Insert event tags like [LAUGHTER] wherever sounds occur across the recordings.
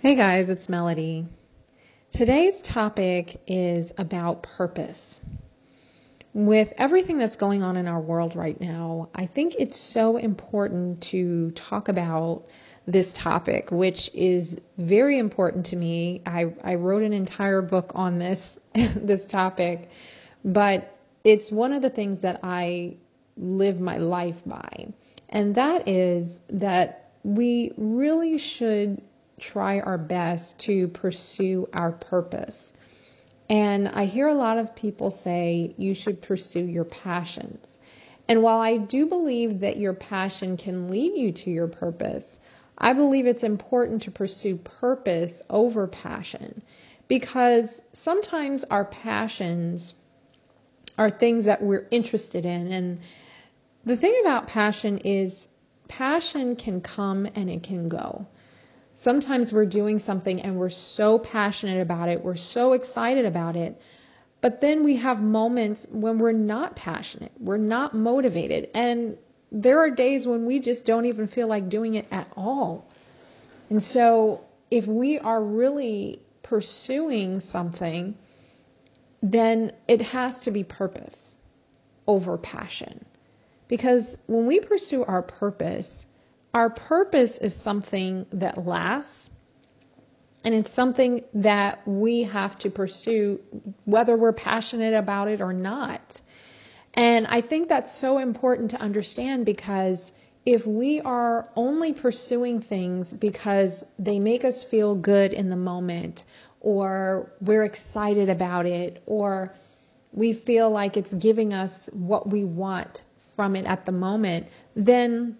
Hey guys, it's Melody. Today's topic is about purpose. With everything that's going on in our world right now, I think it's so important to talk about this topic, which is very important to me. I, I wrote an entire book on this, [LAUGHS] this topic, but it's one of the things that I live my life by. And that is that we really should try our best to pursue our purpose. And I hear a lot of people say you should pursue your passions. And while I do believe that your passion can lead you to your purpose, I believe it's important to pursue purpose over passion because sometimes our passions are things that we're interested in. And the thing about passion is passion can come and it can go. Sometimes we're doing something and we're so passionate about it, we're so excited about it, but then we have moments when we're not passionate, we're not motivated, and there are days when we just don't even feel like doing it at all. And so, if we are really pursuing something, then it has to be purpose over passion. Because when we pursue our purpose, our purpose is something that lasts and it's something that we have to pursue whether we're passionate about it or not. And I think that's so important to understand because if we are only pursuing things because they make us feel good in the moment or we're excited about it or we feel like it's giving us what we want from it at the moment, then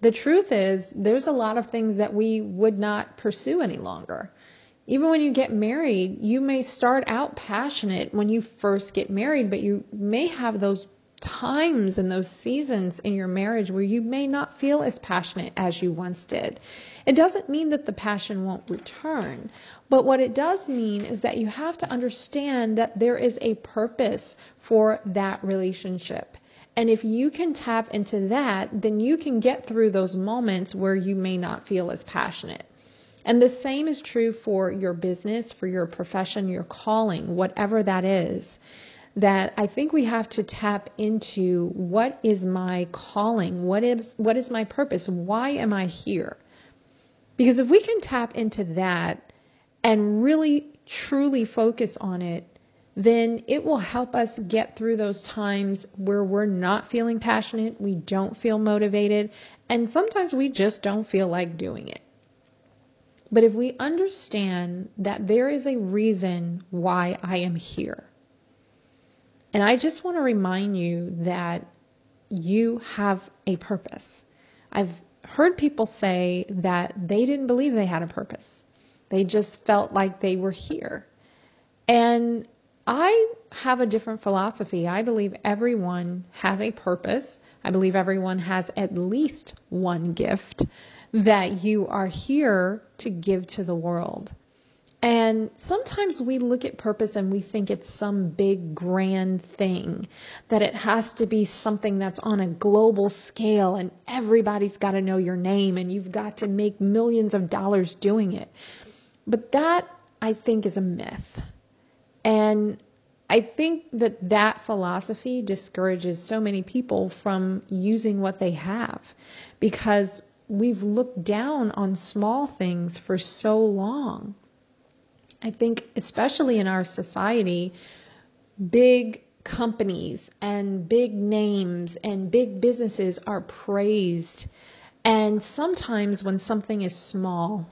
the truth is, there's a lot of things that we would not pursue any longer. Even when you get married, you may start out passionate when you first get married, but you may have those times and those seasons in your marriage where you may not feel as passionate as you once did. It doesn't mean that the passion won't return, but what it does mean is that you have to understand that there is a purpose for that relationship. And if you can tap into that, then you can get through those moments where you may not feel as passionate. And the same is true for your business, for your profession, your calling, whatever that is. That I think we have to tap into what is my calling? What is, what is my purpose? Why am I here? Because if we can tap into that and really truly focus on it, then it will help us get through those times where we're not feeling passionate, we don't feel motivated, and sometimes we just don't feel like doing it. But if we understand that there is a reason why I am here, and I just want to remind you that you have a purpose. I've heard people say that they didn't believe they had a purpose. They just felt like they were here. And I have a different philosophy. I believe everyone has a purpose. I believe everyone has at least one gift that you are here to give to the world. And sometimes we look at purpose and we think it's some big grand thing, that it has to be something that's on a global scale and everybody's got to know your name and you've got to make millions of dollars doing it. But that, I think, is a myth. And I think that that philosophy discourages so many people from using what they have because we've looked down on small things for so long. I think, especially in our society, big companies and big names and big businesses are praised. And sometimes when something is small,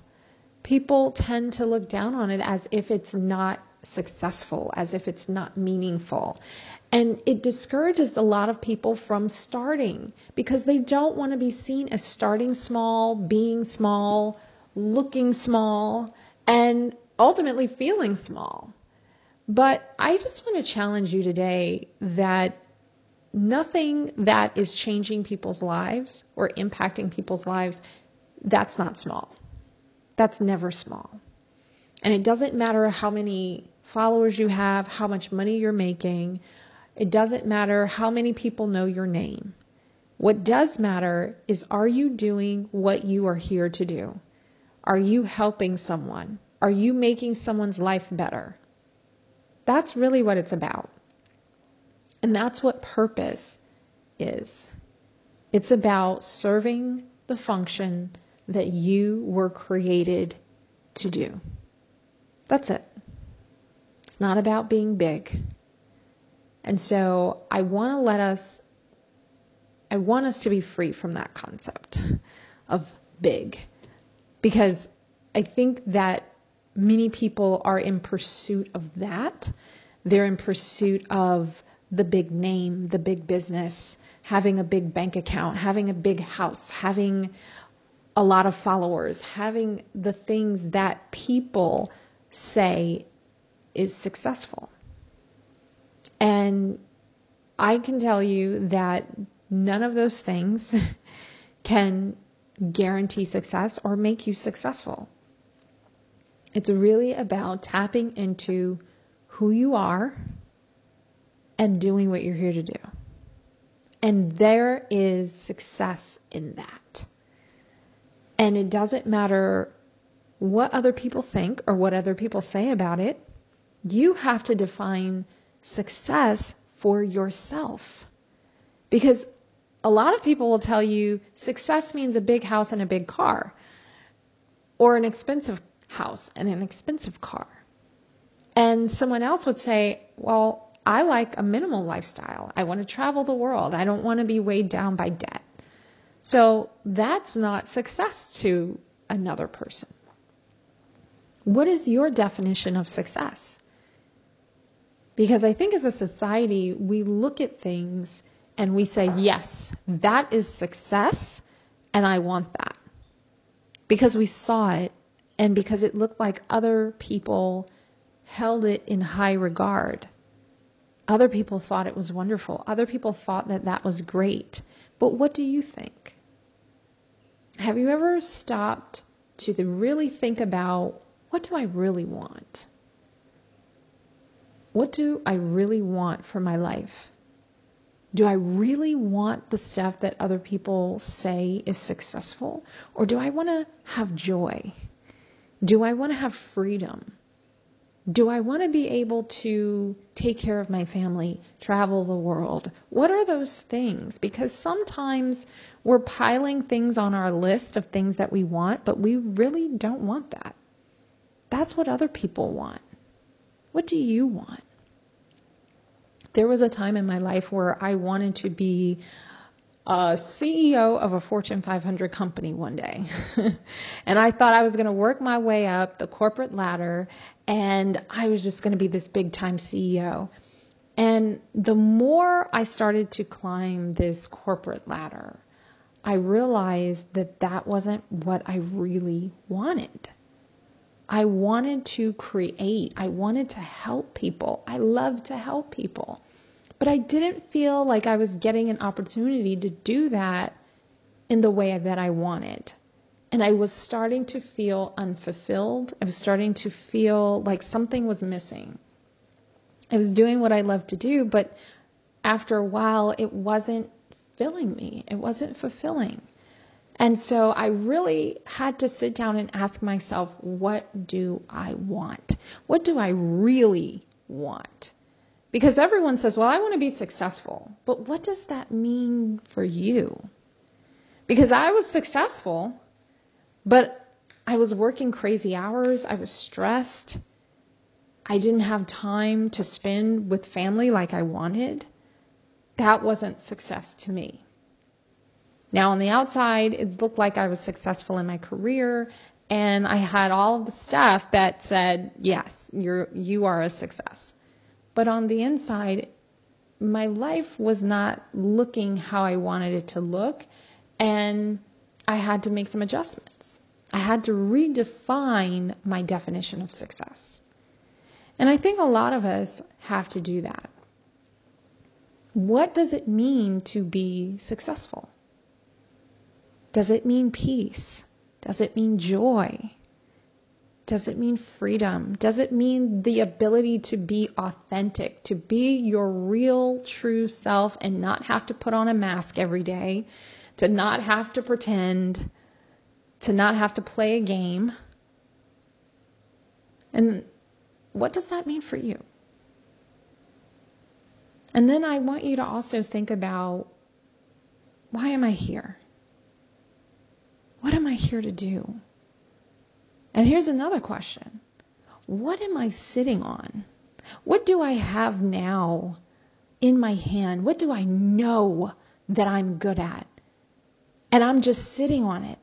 people tend to look down on it as if it's not successful, as if it's not meaningful. And it discourages a lot of people from starting because they don't want to be seen as starting small, being small, looking small, and ultimately feeling small. But I just want to challenge you today that nothing that is changing people's lives or impacting people's lives, that's not small. That's never small. And it doesn't matter how many followers you have, how much money you're making. It doesn't matter how many people know your name. What does matter is are you doing what you are here to do? Are you helping someone? Are you making someone's life better? That's really what it's about. And that's what purpose is. It's about serving the function that you were created to do. That's it. Not about being big. And so I want to let us, I want us to be free from that concept of big because I think that many people are in pursuit of that. They're in pursuit of the big name, the big business, having a big bank account, having a big house, having a lot of followers, having the things that people say is successful. And I can tell you that none of those things [LAUGHS] can guarantee success or make you successful. It's really about tapping into who you are and doing what you're here to do. And there is success in that. And it doesn't matter what other people think or what other people say about it. You have to define success for yourself. Because a lot of people will tell you success means a big house and a big car, or an expensive house and an expensive car. And someone else would say, well, I like a minimal lifestyle. I want to travel the world. I don't want to be weighed down by debt. So that's not success to another person. What is your definition of success? Because I think as a society, we look at things and we say, yes, that is success, and I want that. Because we saw it and because it looked like other people held it in high regard. Other people thought it was wonderful. Other people thought that that was great. But what do you think? Have you ever stopped to really think about what do I really want? What do I really want for my life? Do I really want the stuff that other people say is successful? Or do I want to have joy? Do I want to have freedom? Do I want to be able to take care of my family, travel the world? What are those things? Because sometimes we're piling things on our list of things that we want, but we really don't want that. That's what other people want. What do you want? There was a time in my life where I wanted to be uh, a CEO of a Fortune 500 company one day. [LAUGHS] and I thought I was going to work my way up the corporate ladder and I was just going to be this big time CEO. And the more I started to climb this corporate ladder, I realized that that wasn't what I really wanted. I wanted to create. I wanted to help people. I love to help people. But I didn't feel like I was getting an opportunity to do that in the way that I wanted. And I was starting to feel unfulfilled. I was starting to feel like something was missing. I was doing what I love to do, but after a while, it wasn't filling me. It wasn't fulfilling. And so I really had to sit down and ask myself, what do I want? What do I really want? Because everyone says, well, I want to be successful. But what does that mean for you? Because I was successful, but I was working crazy hours. I was stressed. I didn't have time to spend with family like I wanted. That wasn't success to me. Now, on the outside, it looked like I was successful in my career and I had all of the stuff that said, yes, you're, you are a success. But on the inside, my life was not looking how I wanted it to look and I had to make some adjustments. I had to redefine my definition of success. And I think a lot of us have to do that. What does it mean to be successful? Does it mean peace? Does it mean joy? Does it mean freedom? Does it mean the ability to be authentic, to be your real, true self and not have to put on a mask every day, to not have to pretend, to not have to play a game. And what does that mean for you? And then I want you to also think about why am I here? What am I here to do? And here's another question What am I sitting on? What do I have now in my hand? What do I know that I'm good at? And I'm just sitting on it.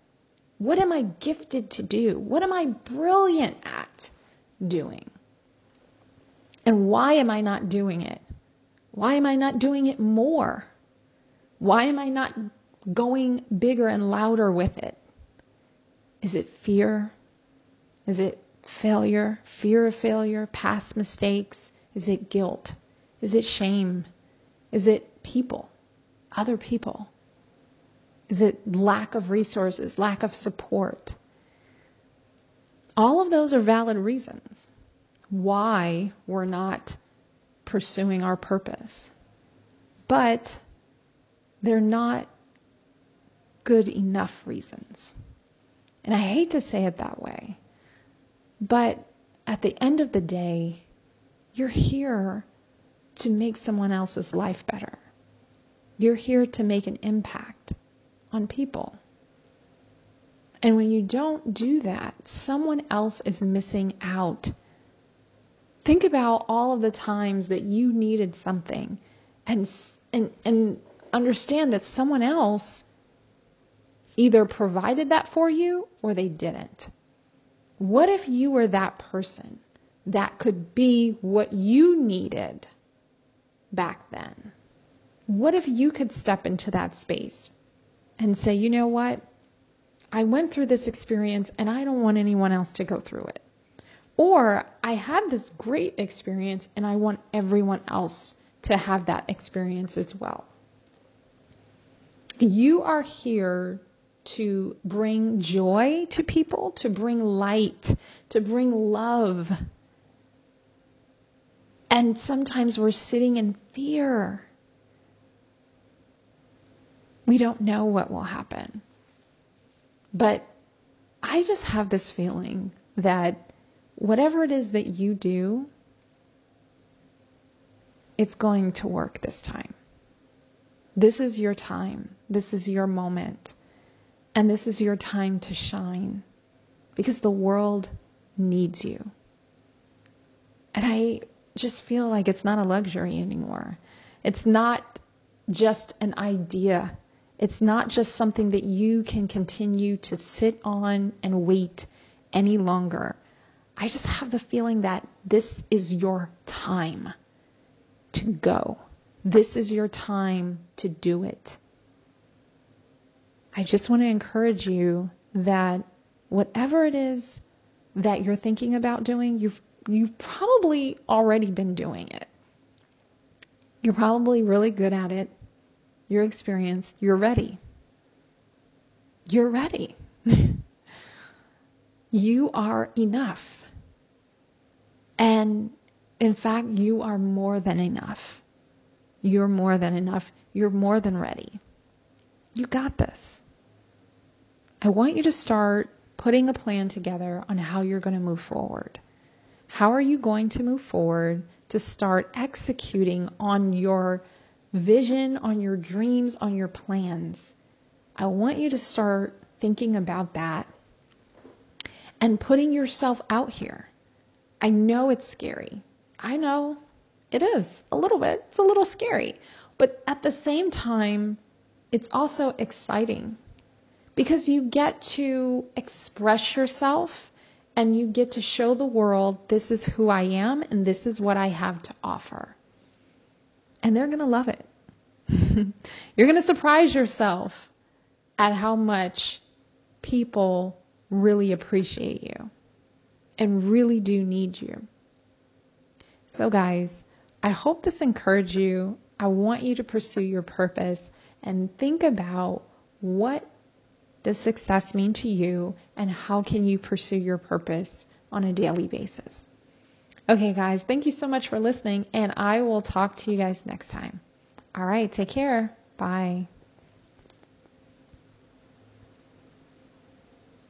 What am I gifted to do? What am I brilliant at doing? And why am I not doing it? Why am I not doing it more? Why am I not going bigger and louder with it? Is it fear? Is it failure? Fear of failure? Past mistakes? Is it guilt? Is it shame? Is it people? Other people? Is it lack of resources? Lack of support? All of those are valid reasons why we're not pursuing our purpose. But they're not good enough reasons. And I hate to say it that way, but at the end of the day, you're here to make someone else's life better. You're here to make an impact on people. And when you don't do that, someone else is missing out Think about all of the times that you needed something and and and understand that someone else either provided that for you or they didn't. What if you were that person that could be what you needed back then? What if you could step into that space and say, you know what? I went through this experience and I don't want anyone else to go through it. Or I had this great experience and I want everyone else to have that experience as well. You are here to bring joy to people, to bring light, to bring love. And sometimes we're sitting in fear. We don't know what will happen. But I just have this feeling that whatever it is that you do, it's going to work this time. This is your time. This is your moment. And this is your time to shine because the world needs you. And I just feel like it's not a luxury anymore. It's not just an idea. It's not just something that you can continue to sit on and wait any longer. I just have the feeling that this is your time to go. This is your time to do it. I just want to encourage you that whatever it is that you're thinking about doing, you've you've probably already been doing it. You're probably really good at it. You're experienced. You're ready. You're ready. [LAUGHS] you are enough. And in fact, you are more than enough. You're more than enough. You're more than ready. You got this. I want you to start putting a plan together on how you're going to move forward. How are you going to move forward to start executing on your vision, on your dreams, on your plans? I want you to start thinking about that and putting yourself out here. I know it's scary. I know it is a little bit. It's a little scary. But at the same time, it's also exciting because you get to express yourself and you get to show the world this is who I am and this is what I have to offer. And they're going to love it. [LAUGHS] You're going to surprise yourself at how much people really appreciate you and really do need you. So, guys, I hope this encouraged you. I want you to pursue your purpose and think about what does success mean to you and how can you pursue your purpose on a daily basis. Okay, guys, thank you so much for listening, and I will talk to you guys next time. All right, take care. Bye.